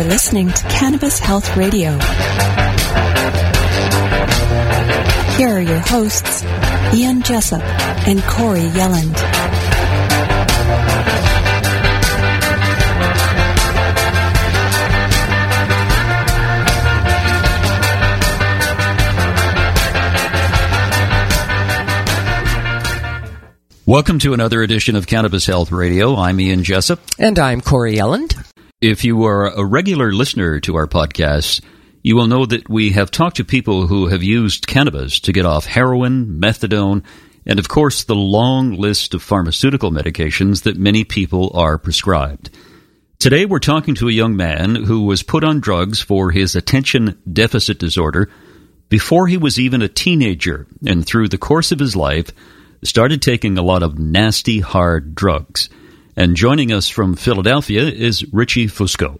are listening to Cannabis Health Radio. Here are your hosts, Ian Jessup and Corey Yelland. Welcome to another edition of Cannabis Health Radio. I'm Ian Jessup. And I'm Corey Elland. If you are a regular listener to our podcast, you will know that we have talked to people who have used cannabis to get off heroin, methadone, and of course the long list of pharmaceutical medications that many people are prescribed. Today we're talking to a young man who was put on drugs for his attention deficit disorder before he was even a teenager, and through the course of his life, started taking a lot of nasty, hard drugs. And joining us from Philadelphia is Richie Fusco.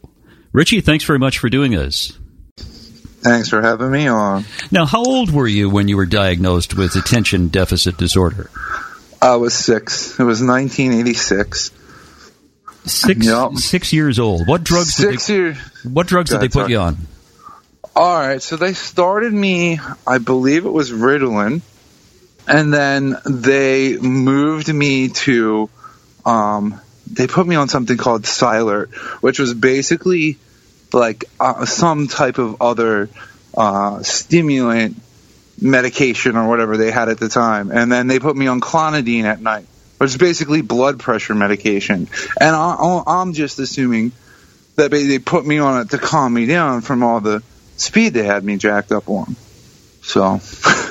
Richie, thanks very much for doing this. Thanks for having me on. Now, how old were you when you were diagnosed with attention deficit disorder? I was six. It was 1986. Six, Yep. six years old. What drugs? Six did they, years. What drugs did they put you on? All right, so they started me. I believe it was Ritalin, and then they moved me to. Um, they put me on something called Cylert, which was basically like uh, some type of other uh, stimulant medication or whatever they had at the time, and then they put me on clonidine at night, which is basically blood pressure medication. And I, I'm just assuming that they put me on it to calm me down from all the speed they had me jacked up on. So,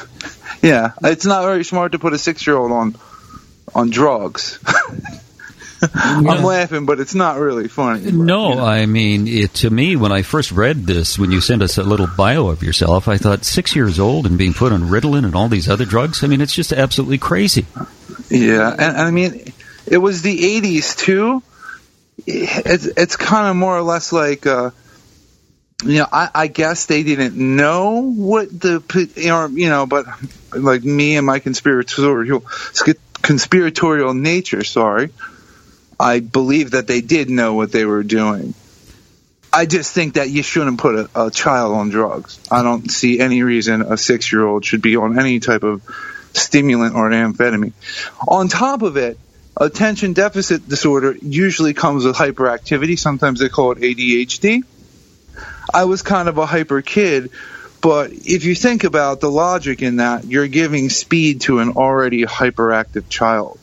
yeah, it's not very smart to put a six year old on on drugs. I'm laughing, but it's not really funny. but, No, you know. I mean, it, to me, when I first read this, when you sent us a little bio of yourself, I thought six years old and being put on Ritalin and all these other drugs. I mean, it's just absolutely crazy. Yeah, and, and I mean, it was the '80s too. It's it's kind of more or less like, uh, you know, I, I guess they didn't know what the you know, you know, but like me and my conspiratorial conspiratorial nature, sorry, I believe that they did know what they were doing. I just think that you shouldn't put a, a child on drugs. I don't see any reason a six year old should be on any type of stimulant or an amphetamine. On top of it, attention deficit disorder usually comes with hyperactivity. Sometimes they call it ADHD. I was kind of a hyper kid, but if you think about the logic in that, you're giving speed to an already hyperactive child.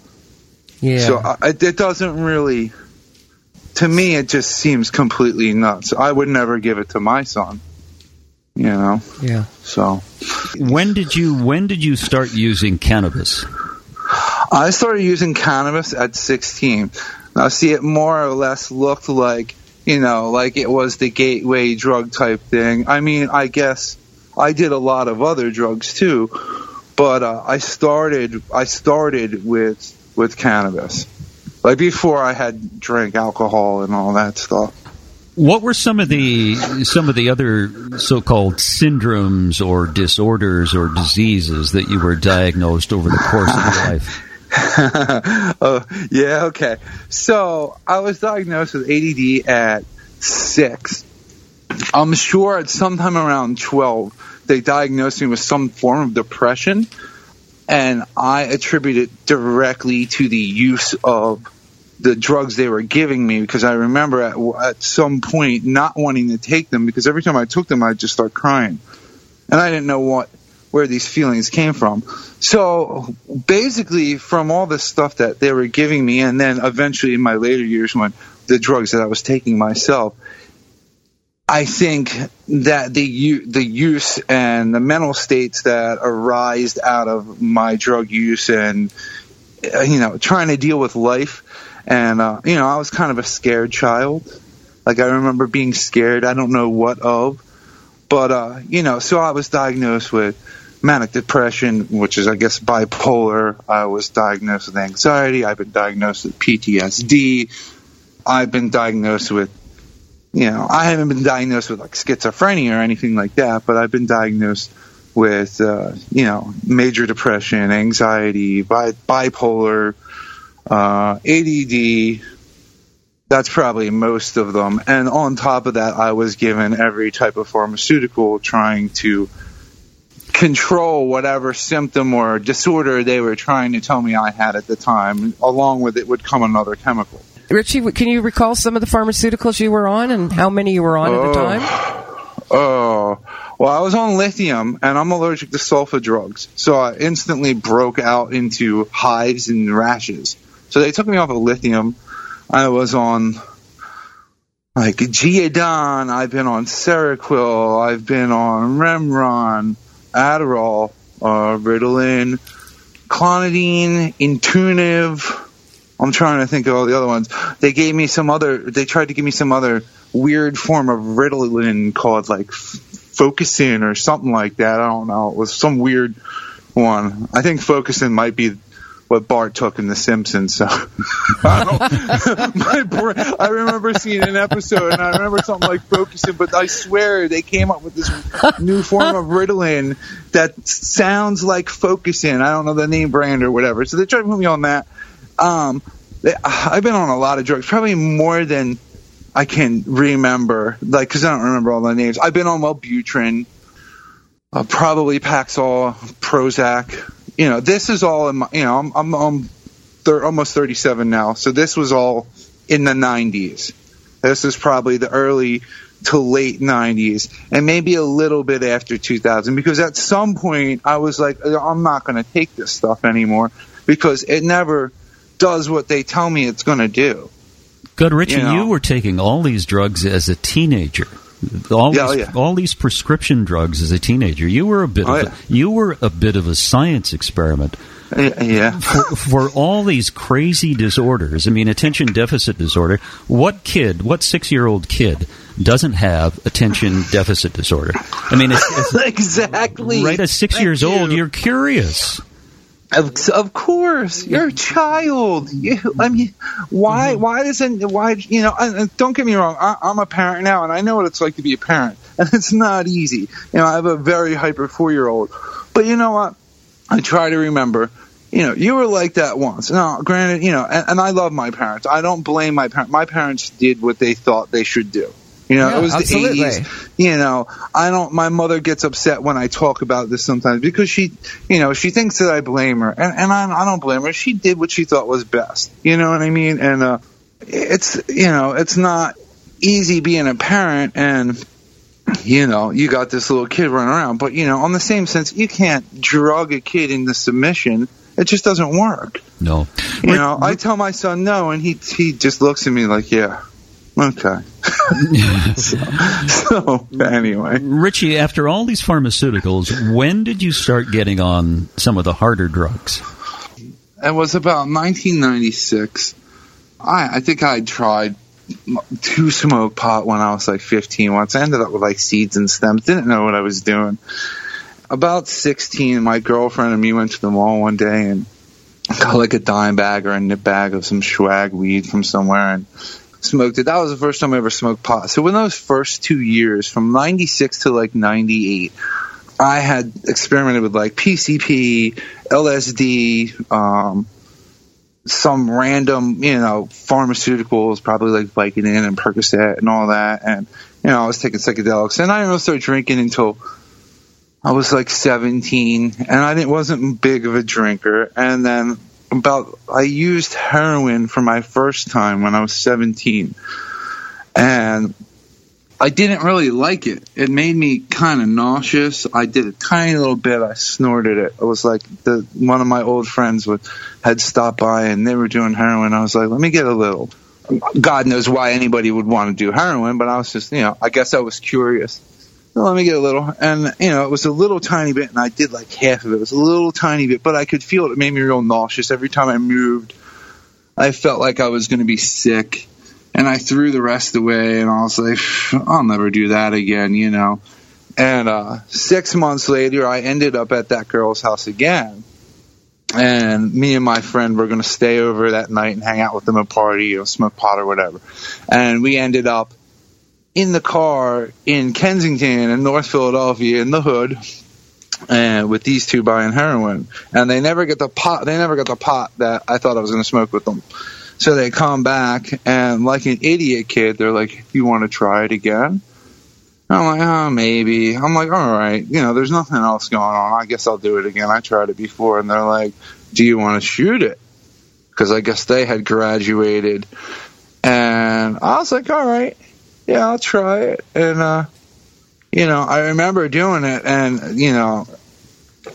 Yeah. So I, it doesn't really, to me, it just seems completely nuts. I would never give it to my son. You know, yeah. so When did you when did you start using cannabis? I started using cannabis at 16. Now, see, it more or less looked like, you know, like it was the gateway drug type thing. I mean, I guess I did a lot of other drugs too, but uh, I started I started with with cannabis. Like before I had drank alcohol and all that stuff. What were some of the some of the other so-called syndromes or disorders or diseases that you were diagnosed over the course of your life? oh, yeah, okay. So I was diagnosed with ADD at six. I'm sure at sometime around 12, they diagnosed me with some form of depression, and I attribute it directly to the use of the drugs they were giving me because I remember at, at some point not wanting to take them because every time I took them, I'd just start crying. And I didn't know what where these feelings came from. So basically, from all the stuff that they were giving me, and then eventually in my later years when the drugs that I was taking myself, I think that the the use and the mental states that arise out of my drug use and uh, you know trying to deal with life, and uh, you know I was kind of a scared child. Like I remember being scared. I don't know what of, but uh, you know, so I was diagnosed with manic depression, which is I guess bipolar. I was diagnosed with anxiety. I've been diagnosed with PTSD. I've been diagnosed with you know, I haven't been diagnosed with like schizophrenia or anything like that, but I've been diagnosed with, uh, you know, major depression, anxiety, bi- bipolar, uh, ADD, That's probably most of them. And on top of that, I was given every type of pharmaceutical trying to control whatever symptom or disorder they were trying to tell me I had at the time. Along with it would come another chemical. Richie, can you recall some of the pharmaceuticals you were on and how many you were on at the time? Oh, well, I was on lithium, and I'm allergic to sulfa drugs, so I instantly broke out into hives and rashes. So they took me off of lithium. I was on like Geodon. I've been on Seroquel. I've been on Remeron, Adderall, uh, Ritalin, Clonidine, Intuniv. I'm trying to think of all the other ones. They gave me some other. They tried to give me some other weird form of Ritalin called like Focusing or something like that. I don't know. It was some weird one. I think Focusing might be what Bart took in The Simpsons. So I, my brain, I remember seeing an episode and I remember something like Focusing, but I swear they came up with this new form of Ritalin that sounds like Focusing. I don't know the name brand or whatever. So they tried to put me on that. Um, I've been on a lot of drugs, probably more than I can remember, like, because I don't remember all the names. I've been on Wellbutrin, uh, probably Paxil, Prozac. You know, this is all in my, you know, I'm, I'm, I'm thir- almost 37 now, so this was all in the 90s. This is probably the early to late 90s, and maybe a little bit after 2000, because at some point I was like, I'm not going to take this stuff anymore because it never does what they tell me it's going to do. Good, Richie, You know. you were taking all these drugs as a teenager. All Yeah, these, yeah. all these prescription drugs as a teenager. You were a bit Oh, of yeah. a, you were a bit of a science experiment Uh, Yeah. for, for all these crazy disorders. I mean, attention deficit disorder. What kid, what six year old kid doesn't have attention deficit disorder? I mean, it's, it's, exactly. right at six Thank years you. old, you're curious. Of, of course, you're a child. You, I mean, why? Mm-hmm. Why doesn't? Why? You know? And, and don't get me wrong. I, I'm a parent now, and I know what it's like to be a parent, and it's not easy. You know, I have a very hyper four year old, but you know what? I try to remember. You know, you were like that once. Now, granted, you know, and, and I love my parents. I don't blame my parents. My parents did what they thought they should do. You know, Yeah, it was absolutely. the 80s you know, I don't. My mother gets upset when I talk about this sometimes because she, you know, she thinks that I blame her, and, and I, I don't blame her. She did what she thought was best. You know what I mean? And uh, it's, you know, it's not easy being a parent, and you know, you got this little kid running around. But you know, on the same sense, you can't drug a kid into submission. It just doesn't work. No. You know, I tell my son no, and he he just looks at me like, yeah, okay. So, so anyway. Richie, after all these pharmaceuticals, when did you start getting on some of the harder drugs? It was about 1996. I I think I tried to smoke pot when I was like 15 once. I ended up with like seeds and stems. Didn't know what I was doing. About 16, my girlfriend and me went to the mall one day and got like a dime bag or a nip bag of some swag weed from somewhere and smoked it. That was the first time I ever smoked pot. So in those first two years, from 96 to like 98, I had experimented with like PCP, LSD, um, some random, you know, pharmaceuticals, probably like Vicodin and Percocet and all that. And, you know, I was taking psychedelics and I didn't really start drinking until I was like 17 and I didn't, wasn't big of a drinker. And then about, I used heroin for my first time when I was 17 and I didn't really like it. It made me kind of nauseous. I did a tiny little bit. I snorted it. It was like the one of my old friends would had stopped by and they were doing heroin. I was like, let me get a little. God knows why anybody would want to do heroin, but I was just, you know, I guess I was curious. So let me get a little, and you know, it was a little tiny bit, and I did like half of it. It was a little tiny bit, but I could feel it. It made me real nauseous every time I moved. I felt like I was going to be sick and I threw the rest away and I was like, I'll never do that again, you know. And uh, six months later, I ended up at that girl's house again. And me and my friend were going to stay over that night and hang out with them at a party or smoke pot or whatever. And we ended up in the car in Kensington in North Philadelphia in the hood and with these two buying heroin. And they never get the pot, they never got the pot that I thought I was going to smoke with them. So they come back and like an idiot kid, they're like, "You want to try it again?" I'm like, "Oh, maybe." I'm like, "All right, you know, there's nothing else going on. I guess I'll do it again. I tried it before." And they're like, "Do you want to shoot it?" Because I guess they had graduated, and I was like, "All right, yeah, I'll try it." And uh, you know, I remember doing it, and you know,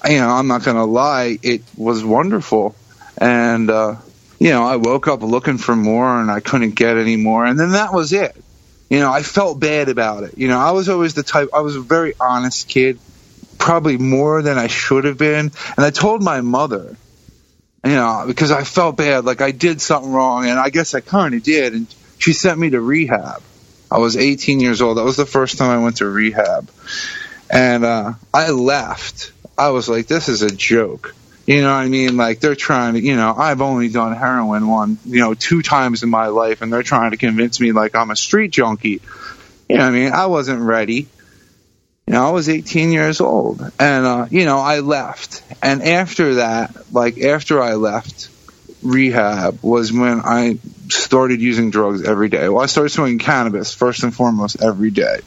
you know, I'm not gonna lie, it was wonderful, and uh, you know, I woke up looking for more, and I couldn't get any more, and then that was it. You know, I felt bad about it. You know, I was always the type. I was a very honest kid, probably more than I should have been, and I told my mother. You know, because I felt bad, like I did something wrong, and I guess I kind of did, and she sent me to rehab. I was 18 years old. That was the first time I went to rehab. And uh, I left. I was like, this is a joke. You know what I mean? Like they're trying to, you know, I've only done heroin one, you know, two times in my life, and they're trying to convince me like I'm a street junkie. You know what I mean? I wasn't ready. You know, I was 18 years old, and uh, you know, I left. And after that, like after I left rehab, was when I started using drugs every day. Well, I started smoking cannabis first and foremost every day,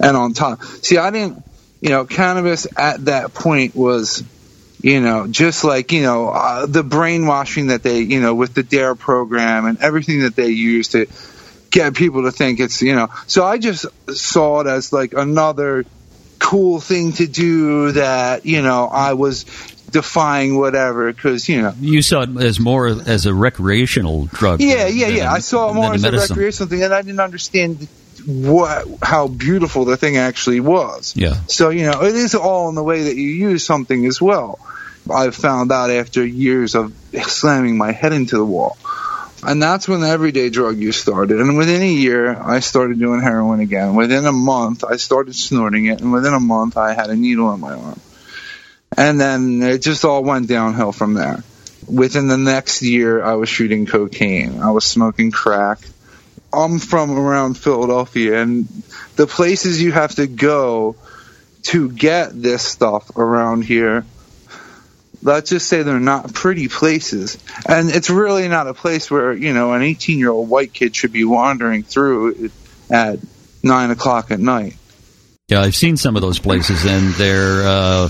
and on top. See, I didn't, you know, cannabis at that point was, you know, just like you know uh, the brainwashing that they, you know, with the DARE program and everything that they use to get people to think it's, you know. So I just saw it as like another cool thing to do that you know I was defying whatever because you know. You saw it as more as a recreational drug. yeah yeah than yeah I saw it more than as a recreational thing and I didn't understand what how beautiful the thing actually was. Yeah. so you know it is all in the way that you use something as well. I've found out after years of slamming my head into the wall and that's when the everyday drug use started. And within a year, I started doing heroin again. Within a month, I started snorting it. And within a month, I had a needle in my arm. And then it just all went downhill from there. Within the next year, I was shooting cocaine. I was smoking crack. I'm from around Philadelphia, and the places you have to go to get this stuff around here let's just say they're not pretty places. And it's really not a place where, you know, an 18 year old white kid should be wandering through at 9 o'clock at night. Yeah, I've seen some of those places, and they're uh,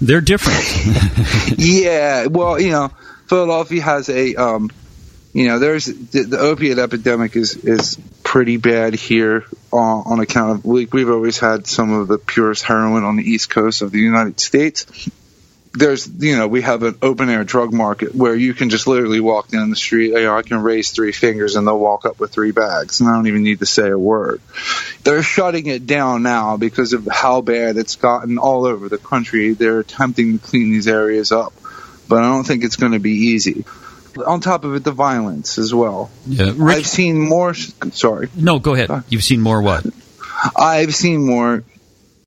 they're different. yeah, well, you know, Philadelphia has a, um, you know, there's the, the opiate epidemic is is pretty bad here uh, on account of we, we've always had some of the purest heroin on the east coast of the United States. There's, you know, we have an open air drug market where you can just literally walk down the street. You know, I can raise three fingers and they'll walk up with three bags, and I don't even need to say a word. They're shutting it down now because of how bad it's gotten all over the country. They're attempting to clean these areas up, but I don't think it's going to be easy. On top of it, the violence as well. yeah, I've seen more. Sorry, no, go ahead. You've seen more what? I've seen more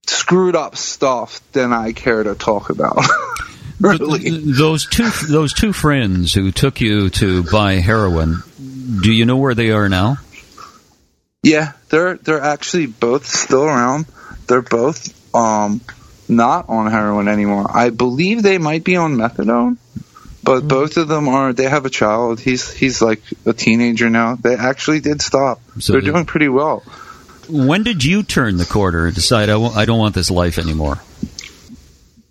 screwed up stuff than I care to talk about. really. Those two those two friends who took you to buy heroin. Do you know where they are now? Yeah, they're they're actually both still around. They're both um not on heroin anymore. I believe they might be on methadone, but Hmm. both of them are. They have a child. He's he's like a teenager now. They actually did stop. So they're they- doing pretty well. When did you turn the corner and decide I w- I don't want this life anymore?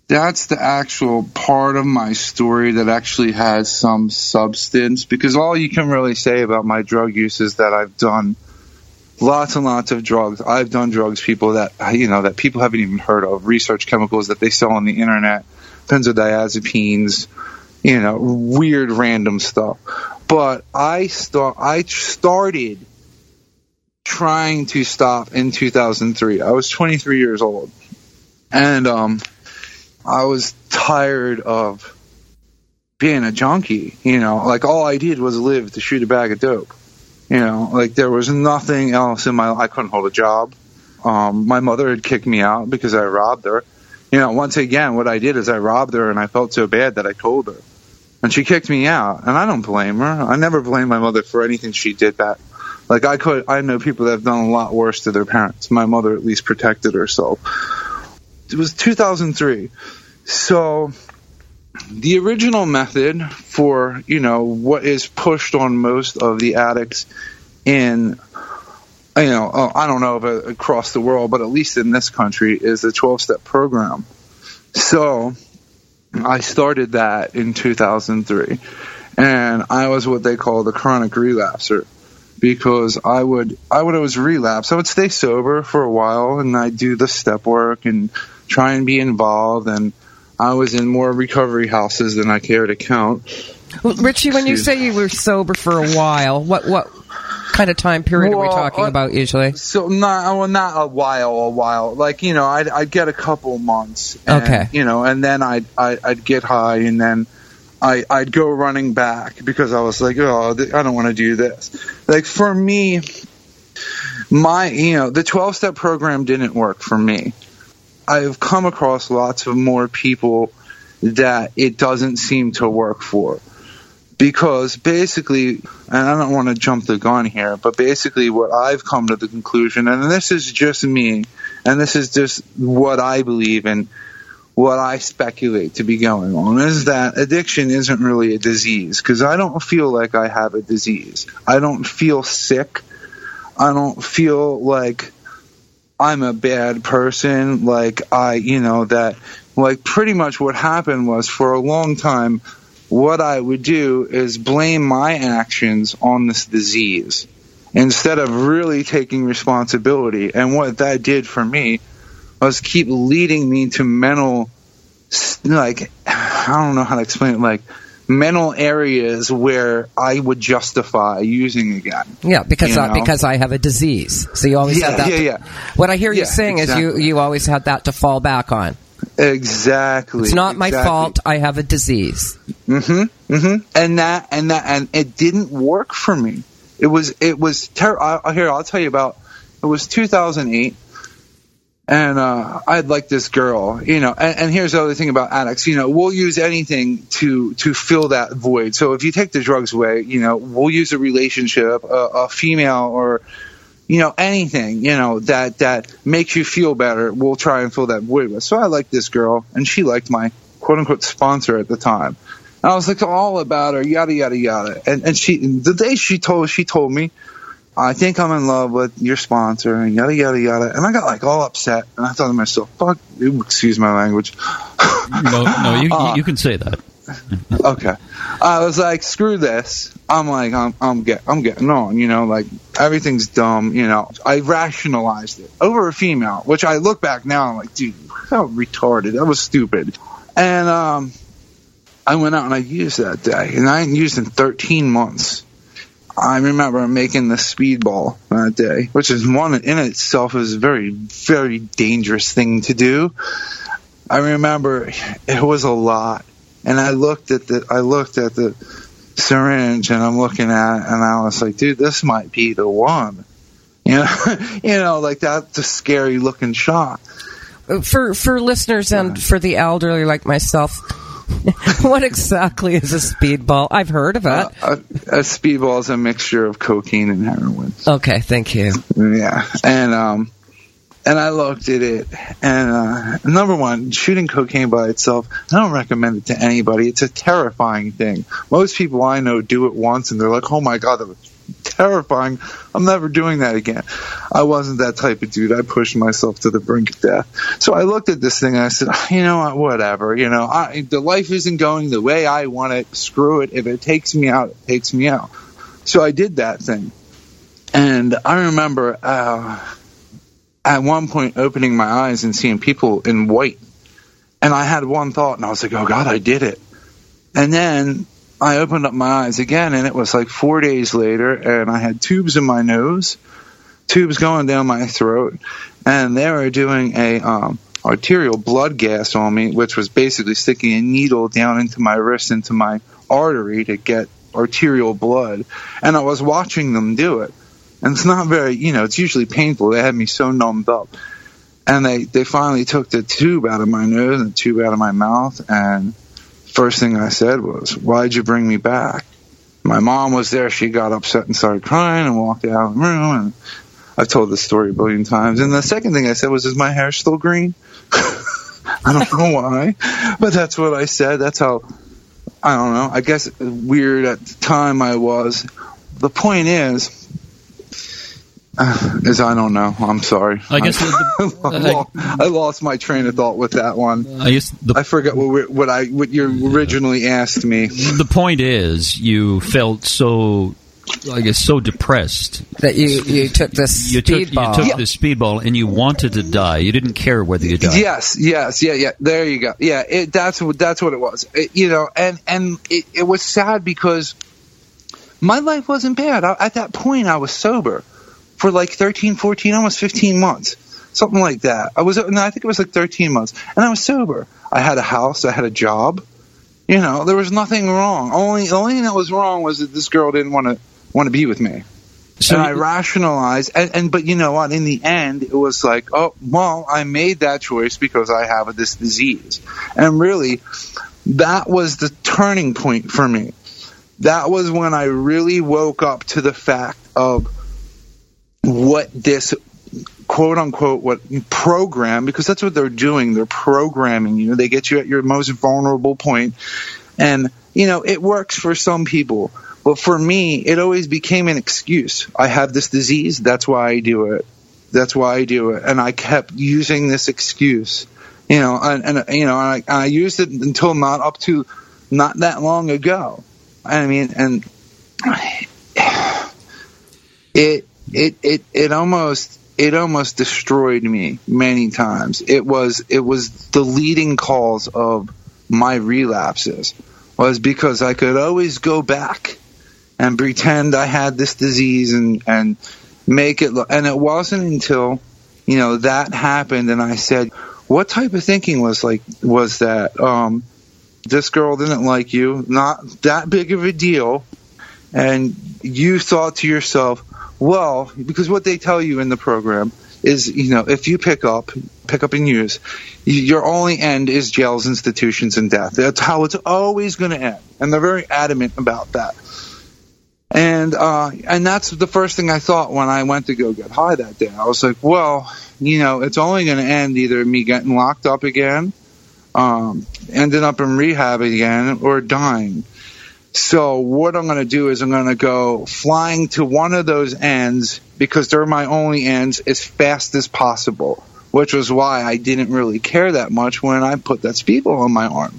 that's the actual part of my story that actually has some substance because all you can really say about my drug use is that I've done lots and lots of drugs. I've done drugs people that you know that people haven't even heard of, research chemicals that they sell on the internet, benzodiazepines, you know, weird random stuff. But I start I started trying to stop in 2003. I was 23 years old. And um I was tired of being a junkie. You know, like all I did was live to shoot a bag of dope. You know, like there was nothing else in my. I couldn't hold a job. Um, my mother had kicked me out because I robbed her. You know, once again, what I did is I robbed her, and I felt so bad that I told her, and she kicked me out. And I don't blame her. I never blame my mother for anything she did. That, like, I could. I know people that have done a lot worse to their parents. My mother at least protected herself. It was 2003. So the original method for you know what is pushed on most of the addicts in you know uh, I don't know if across the world, but at least in this country is the 12 step program. So I started that in 2003, and I was what they call the chronic relapser because I would I would always relapse. I would stay sober for a while, and I'd do the step work and try and be involved and I was in more recovery houses than I care to count. Well, Richie, when you say you were sober for a while, what what kind of time period are we talking uh, about usually? So not well, not a while, a while. Like you know, I'd I'd get a couple months. And, Okay. You know, and then I'd I'd, I'd get high, and then I I'd go running back because I was like, oh, I don't want to do this. Like for me, my you know the twelve step program didn't work for me. I've come across lots of more people that it doesn't seem to work for because basically, and I don't want to jump the gun here, but basically, what I've come to the conclusion, and this is just me, and this is just what I believe in, what I speculate to be going on, is that addiction isn't really a disease because I don't feel like I have a disease. I don't feel sick. I don't feel like I'm a bad person. Like I, you know, that, like pretty much what happened was for a long time, what I would do is blame my actions on this disease instead of really taking responsibility. And what that did for me was keep leading me to mental, like, I don't know how to explain it, like, mental areas where I would justify using again. Yeah, because You I, because I have a disease. So you always Yeah, had that. yeah, to- yeah. What I hear you Yeah, saying is you you always had that to fall back on. Exactly. It's not my fault. I have a disease. Mm-hmm. Mm-hmm. And that and that and it didn't work for me. It was it was ter- I, here. I'll tell you about. It was 2008, and uh, I had like this girl, you know. And, and here's the other thing about addicts, you know, we'll use anything to to fill that void. So if you take the drugs away, you know, we'll use a relationship, a, a female or you know anything you know that that makes you feel better we'll try and fill that void with so i liked this girl and she liked my quote unquote sponsor at the time and i was like all about her yada yada yada and and she the day she told she told me i think i'm in love with your sponsor and yada yada yada and i got like all upset and i thought to myself fuck excuse my language No, no, you, Uh, you can say that. okay. I was like, screw this. I'm like, I'm, I'm get, I'm getting on, you know, like everything's dumb, you know. I rationalized it over a female, which I look back now, I'm like, dude, how retarded. That was stupid. And, um, I went out and I used that day, and I hadn't used in 13 months. I remember making the speedball that day, which is one in itself is a very, very dangerous thing to do. I remember it was a lot, and I looked at the I looked at the syringe, and I'm looking at, it, and I was like, dude, this might be the one. You know, you know, like that's a scary looking shot. For for listeners and for the elderly like myself, what exactly is a speedball? I've heard of it. Uh, a, a speedball is a mixture of cocaine and heroin. okay, thank you. Yeah, and um, and I looked at it, and uh, number one, shooting cocaine by itself, I don't recommend it to anybody. It's a terrifying thing. Most people I know do it once, and they're like, "Oh my god, that was terrifying. I'm never doing that again." I wasn't that type of dude. I pushed myself to the brink of death. So I looked at this thing, and I said, "You know what? Whatever. You know, I, the life isn't going the way I want it. Screw it. If it takes me out, it takes me out." So I did that thing. And I remember uh, at one point opening my eyes and seeing people in white. And I had one thought, and I was like, oh God, I did it. And then I opened up my eyes again, and it was like four days later, and I had tubes in my nose, tubes going down my throat, and they were doing a um, arterial blood gas on me, which was basically sticking a needle down into my wrist, into my artery to get arterial blood. And I was watching them do it. And it's not very, you know, it's usually painful. They had me so numbed up. And they, they finally took the tube out of my nose and the tube out of my mouth. And first thing I said was, why'd you bring me back? My mom was there. She got upset and started crying and walked out of the room. And I've told this story a billion times. And the second thing I said was, is my hair still green? I don't know why, but that's what I said. That's how. I don't know. I guess weird at the time I was. The point is, uh, is I don't know. I'm sorry. I guess I, the- I lost, I lost my train of thought with that one. I guess the I forgot what, what I what you originally asked me. the point is you felt so I guess so depressed. That you you took this You took speedball. you took Yeah. the speedball and you wanted to die. You didn't care whether you died. Yes, yes, yeah, yeah. There you go. Yeah, it, that's what that's what it was. It- you know, and and it, it was sad because my life wasn't bad. I, at that point, I was sober for like 13, 14, almost 15 months, something like that. I was, no, I think it was like 13 months, and I was sober. I had a house, I had a job. You know, there was nothing wrong. Only the only thing that was wrong was that this girl didn't want to want to be with me. So and I rationalized, and, and but you know what? In the end, it was like, oh, well, I made that choice because I have this disease, and really, that was the turning point for me. That was when I really woke up to the fact of what this quote unquote what program because that's what they're doing. They're programming you. They get you at your most vulnerable point. And you know it works for some people. But for me it always became an excuse. I have this disease. That's why i do it. That's why i do it. And i kept using this excuse. You know and, and you know I, I used it until not up to not that long ago. I mean and it it it it almost it almost destroyed me many times. It was it was the leading cause of my relapses was because I could always go back and pretend I had this disease and and make it look and it wasn't until you know that happened and I said what type of thinking was like was that um this girl didn't like you not that big of a deal and you thought to yourself well, because what they tell you in the program is, you know, if you pick up, pick up and use, your only end is jails, institutions, and death. That's how it's always going to end, and they're very adamant about that. And uh, and that's the first thing I thought when I went to go get high that day. I was like, well, you know, it's only going to end either me getting locked up again, um, ending up in rehab again, or dying. So what I'm going to do is I'm going to go flying to one of those ends because they're my only ends as fast as possible, which was why I didn't really care that much when I put that speedball on my arm.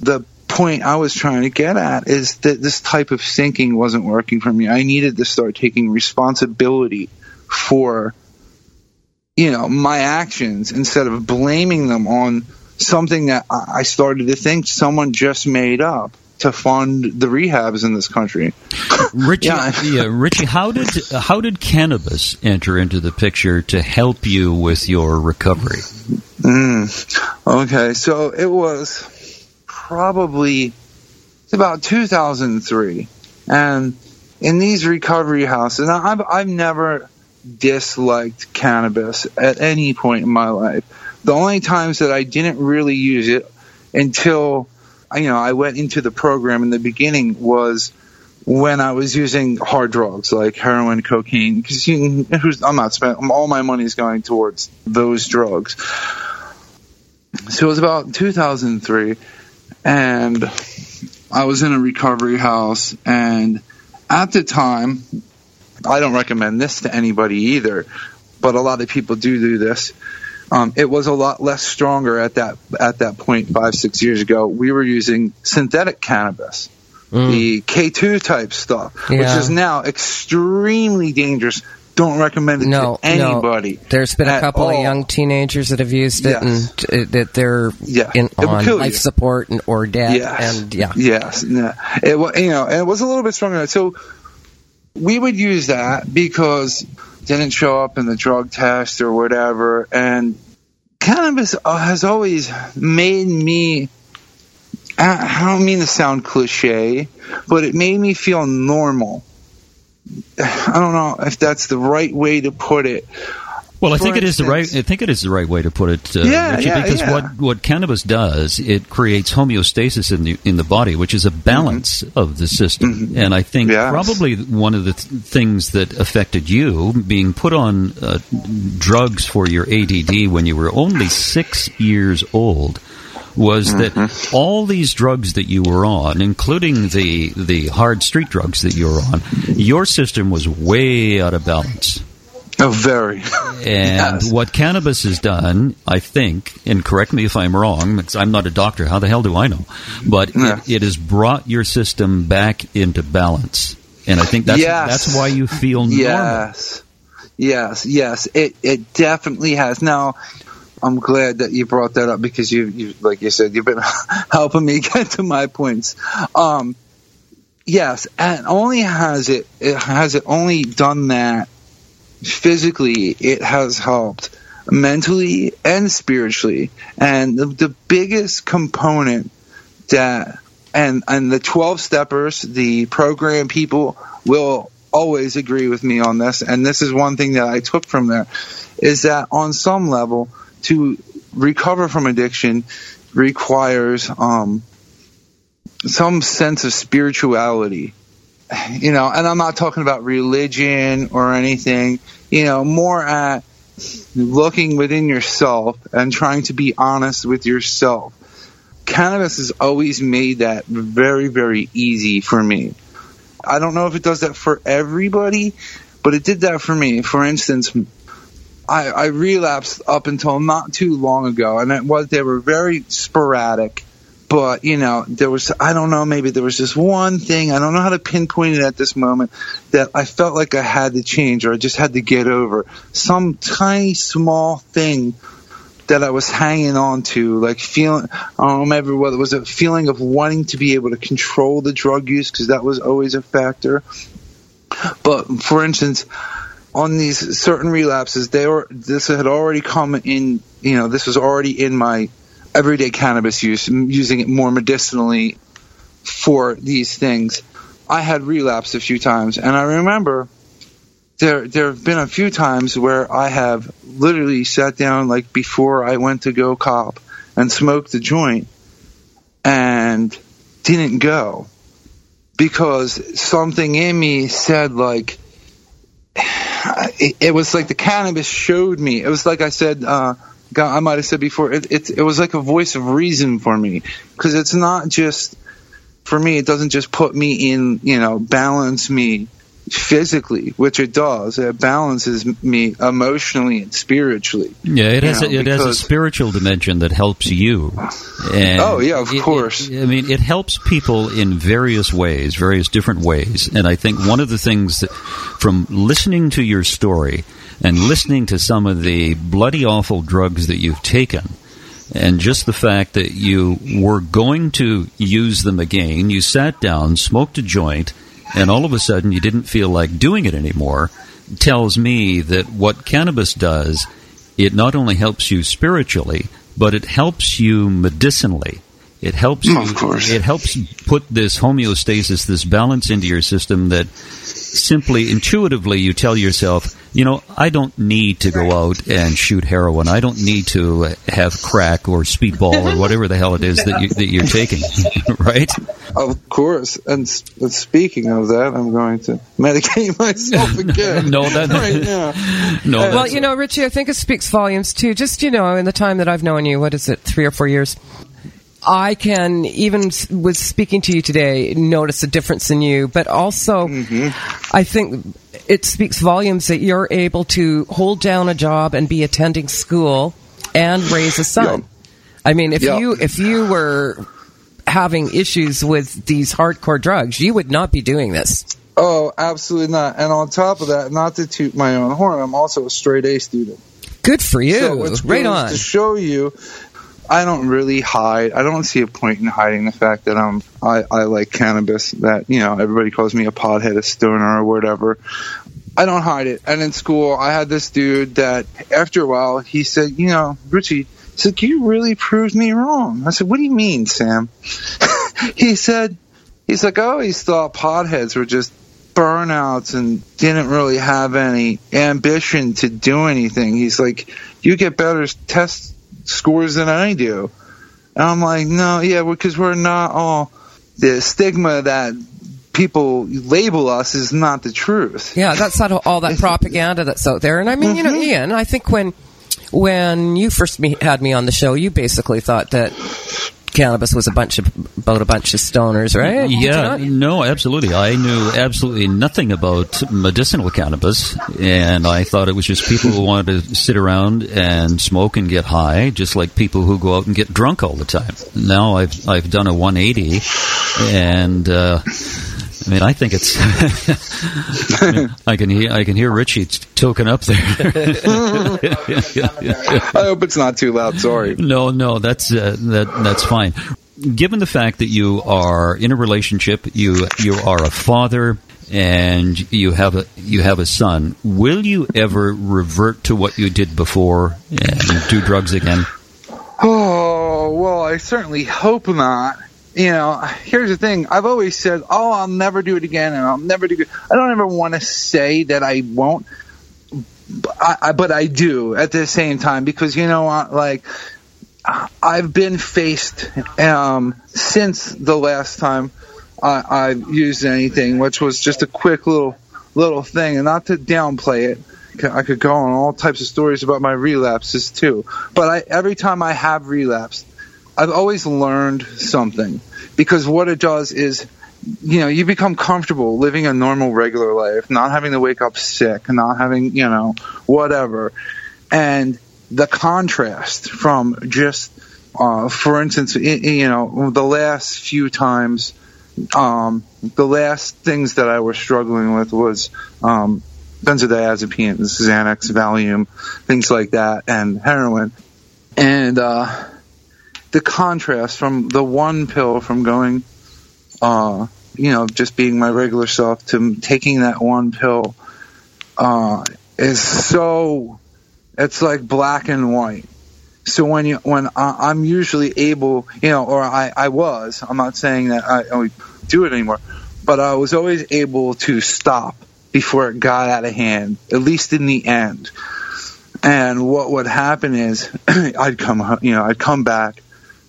The point I was trying to get at is that this type of thinking wasn't working for me. I needed to start taking responsibility for you know my actions instead of blaming them on something that I started to think someone just made up to fund the rehabs in this country. Richie, Yeah. yeah, Richie, how did how did cannabis enter into the picture to help you with your recovery? Mm. Okay, so it was probably it's about 2003, and in these recovery houses, I've I've never disliked cannabis at any point in my life. The only times that I didn't really use it until you know I went into the program in the beginning was when I was using hard drugs like heroin, cocaine, because I'm not spending all my money is going towards those drugs. So it was about 2003, and I was in a recovery house, and at the time, I don't recommend this to anybody either, but a lot of people do do this. Um, it was a lot less stronger at that at that point five six years ago. We were using synthetic cannabis, the K2 type stuff, which is now extremely dangerous. Don't recommend it No, to anybody. no. There's been a couple of young teenagers that have used it, Yes. and uh, that they're Yeah. in, on life you. support and, or dead. Yes. And yeah, Yes. Yeah. It was, you know, and it was a little bit stronger. So we would use that because didn't show up in the drug test or whatever. And cannabis uh, has always made me. I I don't mean to sound cliche, but it made me feel normal. I don't know if that's the right way to put it. Well, I think it is the right. I think it is the right way to put it, uh, Yeah, yeah, because yeah. what what cannabis does, it creates homeostasis in the in the body, which is a balance of the system. And I think Mm-hmm. Yes. probably one of the th- things that affected you being put on uh, drugs for your ADD when you were only six years old. Was Mm-hmm. that all these drugs that you were on, including the the hard street drugs that you were on, your system was way out of balance. Very. And Yes. what cannabis has done, I think, and correct me if I'm wrong, because I'm not a doctor, how the hell do I know? But Yeah. it, it has brought your system back into balance. And I think that's, Yes. that's why you feel normal. Yes. Yes, yes. It it definitely has. Now, I'm glad that you brought that up because you, you like you said, you've been helping me get to my points. Um, yes, and only has it, it has it only done that physically. It has helped mentally and spiritually, and the, the biggest component that and and the 12 steppers the program people will always agree with me on this. And this is one thing that I took from there is that on some level to recover from addiction requires um some sense of spirituality. You know and I'm not talking about religion or anything you know more at looking within yourself and trying to be honest with yourself cannabis has always made that very, very easy for me. I don't know if it does that for everybody, but it did that for me. For instance, I, I relapsed up until not too long ago, and it was they were very sporadic. But you know, there was I don't know, maybe there was just one thing I don't know how to pinpoint it at this moment that I felt like I had to change or I just had to get over some tiny small thing that I was hanging on to, like feeling, I don't remember whether it was a feeling of wanting to be able to control the drug use because that was always a factor. But for instance, on these certain relapses, they were this had already come in. You know, this was already in my everyday cannabis use, using it more medicinally for these things. I had relapsed a few times, and I remember there there have been a few times where I have literally sat down like before I went to go cop and smoked the joint and didn't go because something in me said like it, it was like the cannabis showed me. It was like I said, uh, I might have said before. It, it it was like a voice of reason for me because it's not just for me. It doesn't just put me in, you know, balance me physically, which it does. It balances me emotionally and spiritually. Yeah, it has know, a, it has a spiritual dimension that helps you. And Oh, yeah, of it- it- course. I mean, it helps people in various ways, various different ways. And I think one of the things that, from listening to your story and listening to some of the bloody awful drugs that you've taken, and just the fact that you were going to use them again, you sat down, smoked a joint, and all of a sudden you didn't feel like doing it anymore, tells me that what cannabis does, it not only helps you spiritually, but it helps you medicinally. It helps Mm, Of course. it helps put this homeostasis, this balance into your system that simply intuitively you tell yourself, you know, I don't need to go out and shoot heroin. I don't need to have crack or speedball or whatever the hell it is that you that you're taking, right? Of course. And speaking of that, I'm going to medicate myself again. No, that- right now. No, Well, you know, Richie, I think it speaks volumes too. Just, you know, in the time that I've known you, what is it, three or four years? I can, even with speaking to you today, notice a difference in you, but also mm-hmm. I think it speaks volumes that you're able to hold down a job and be attending school and raise a son. Yep. I mean, if Yep. you, if you were having issues with these hardcore drugs, you would not be doing this. Oh, absolutely not. And on top of that, not to toot my own horn, I'm also a straight A student. Good for you. So which right on. to show you, I don't really hide. I don't see a point in hiding the fact that I'm I, I like cannabis. That you know everybody calls me a pothead, a stoner, or whatever. I don't hide it. And in school, I had this dude that after a while he said, you know, Richie, he said, you really proved me wrong. I said, what do you mean, Sam? he said, he's like, I always thought potheads were just burnouts and didn't really have any ambition to do anything. He's like, "You get better test scores than I do," and I'm like, "No, yeah, because we're not all the stigma that." People label us is not the truth. Yeah, that's not all that propaganda that's out there. And I mean, you know, mm-hmm. Ian, I think when when you first me, had me on the show, you basically thought that cannabis was a bunch of about a bunch of stoners, right? Yeah, no, absolutely. I knew absolutely nothing about medicinal cannabis, and I thought it was just people who wanted to sit around and smoke and get high, just like people who go out and get drunk all the time. Now I've I've done a 180, and. Uh, I mean, I think it's. I can hear I can hear Richie token up there. I hope it's not too loud. Sorry. No, no, that's uh, that that's fine. Given the fact that you are in a relationship, you you are a father, and you have a you have a son. Will you ever revert to what you did before and do drugs again? Oh well, I certainly hope not you know, here's the thing. I've always said, "Oh, I'll never do it again," and I'll never do it. I don't ever want to say that I won't, but I, but I do at the same time because you know, like I've been faced um, since the last time I, I've used anything, which was just a quick little little thing, and not to downplay it. I could go on all types of stories about my relapses too, but I, every time I have relapsed I've always learned something because what it does is, you know, you become comfortable living a normal, regular life, not having to wake up sick, not having, you know, whatever. And the contrast from just, uh, for instance, you know, the last few times, um, the last things that I was struggling with was, um, benzodiazepines, Xanax, Valium, things like that, and heroin. And, uh, the contrast from the one pill from going, uh, you know, just being my regular self to taking that one pill, uh, is so, it's like black and white. So when you, when I, am usually able, you know, or I, I was, I'm not saying that I, I do it anymore, but I was always able to stop before it got out of hand, at least in the end. And what would happen is I'd come, you know, I'd come back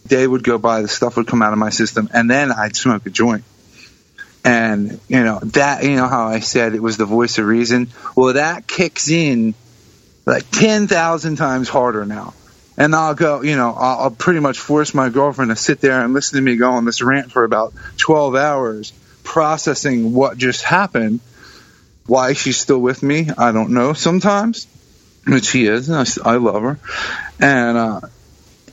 day would go by, the stuff would come out of my system, and then I'd smoke a joint. And, you know, that, you know how I said it was the voice of reason? Well, that kicks in like 10,000 times harder now. And I'll go, you know, I'll, I'll pretty much force my girlfriend to sit there and listen to me go on this rant for about 12 hours, processing what just happened. Why she's still with me, I don't know sometimes, but she is. I, I love her. And, uh,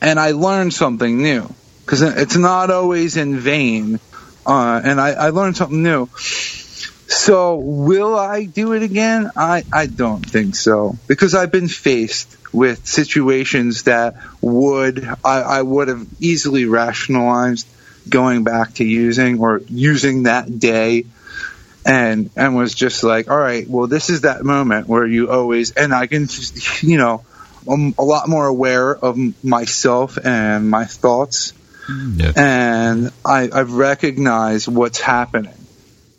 and I learned something new because it's not always in vain. Uh, and I, I learned something new. So will I do it again? I, I don't think so because I've been faced with situations that would I, I would have easily rationalized going back to using or using that day and and was just like all right well this is that moment where you always and I can you know I'm a lot more aware of myself and my thoughts, yeah. and I, I've recognized what's happening,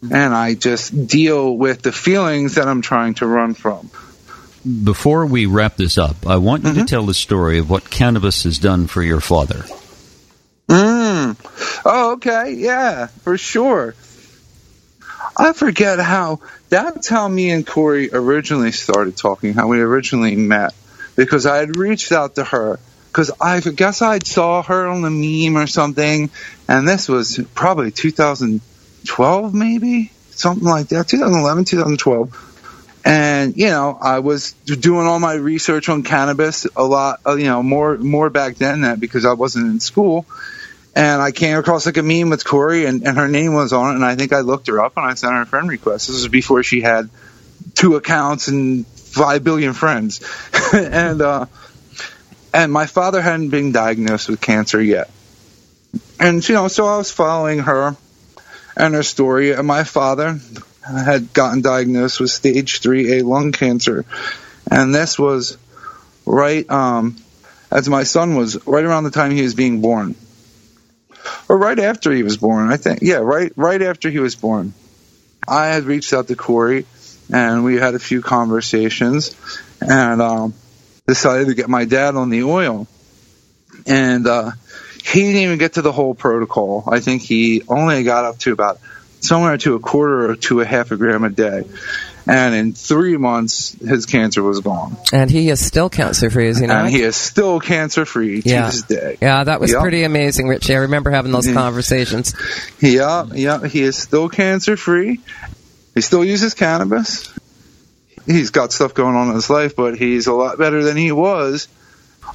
and I just deal with the feelings that I'm trying to run from. Before we wrap this up, I want you mm-hmm. to tell the story of what cannabis has done for your father. Mm. Oh, okay, yeah, for sure. I forget how. That's how me and Corey originally started talking. How we originally met because I had reached out to her because I guess I saw her on the meme or something, and this was probably 2012, maybe something like that, 2011, 2012. And you know, I was doing all my research on cannabis a lot, uh, you know, more more back then that because I wasn't in school. And I came across like a meme with Corey, and, and her name was on it, and I think I looked her up and I sent her a friend request. This was before she had two accounts and five billion friends, and uh, and my father hadn't been diagnosed with cancer yet, and you know, so I was following her and her story. And my father had gotten diagnosed with stage three A lung cancer, and this was right um, as my son was right around the time he was being born, or right after he was born. I think, yeah, right right after he was born. I had reached out to Corey, and we had a few conversations, and um, decided to get my dad on the oil. And uh, he didn't even get to the whole protocol. I think he only got up to about somewhere to a quarter or to a half a gram a day. And in three months, his cancer was gone. And he is still cancer free, is he not? And he is still cancer free to Yeah. this day. yeah, that was Yep. pretty amazing, Richie. I remember having those Mhm. conversations. Yeah, yeah, he is still cancer free. He still uses cannabis. He's got stuff going on in his life, but he's a lot better than he was.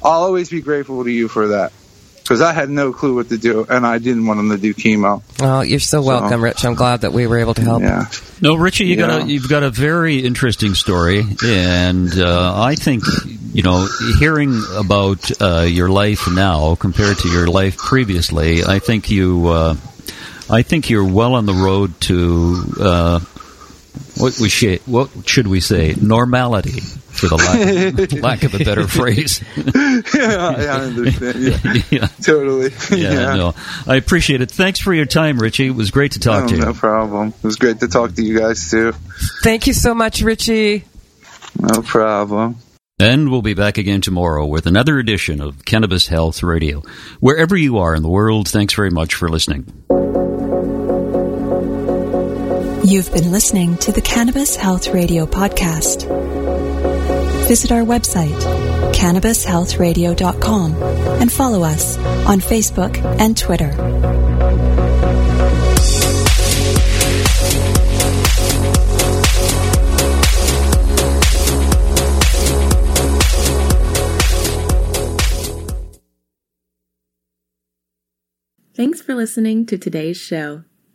I'll always be grateful to you for that. Because I had no clue what to do, and I didn't want him to do chemo. Oh, you're so welcome, Rich. I'm glad that we were able to help. Yeah. No, Richie, you got Yeah. a, you've got a very interesting story, and uh, I think you know hearing about uh, your life now compared to your life previously. I think you, uh, I think you're well on the road to uh, what we sh- what should we say normality, for the lack, lack of a better phrase. yeah, I understand. Yeah, yeah, totally. yeah, no, I appreciate it. Thanks for your time, Richie. It was great to talk Oh, to you. no problem. It was great to talk to you guys too. Thank you so much, Richie. No problem. And we'll be back again tomorrow with another edition of Cannabis Health Radio. Wherever you are in the world, thanks very much for listening. You've been listening to the Cannabis Health Radio podcast. Visit our website, cannabishealthradio.com, and follow us on Facebook and Twitter. Thanks for listening to today's show.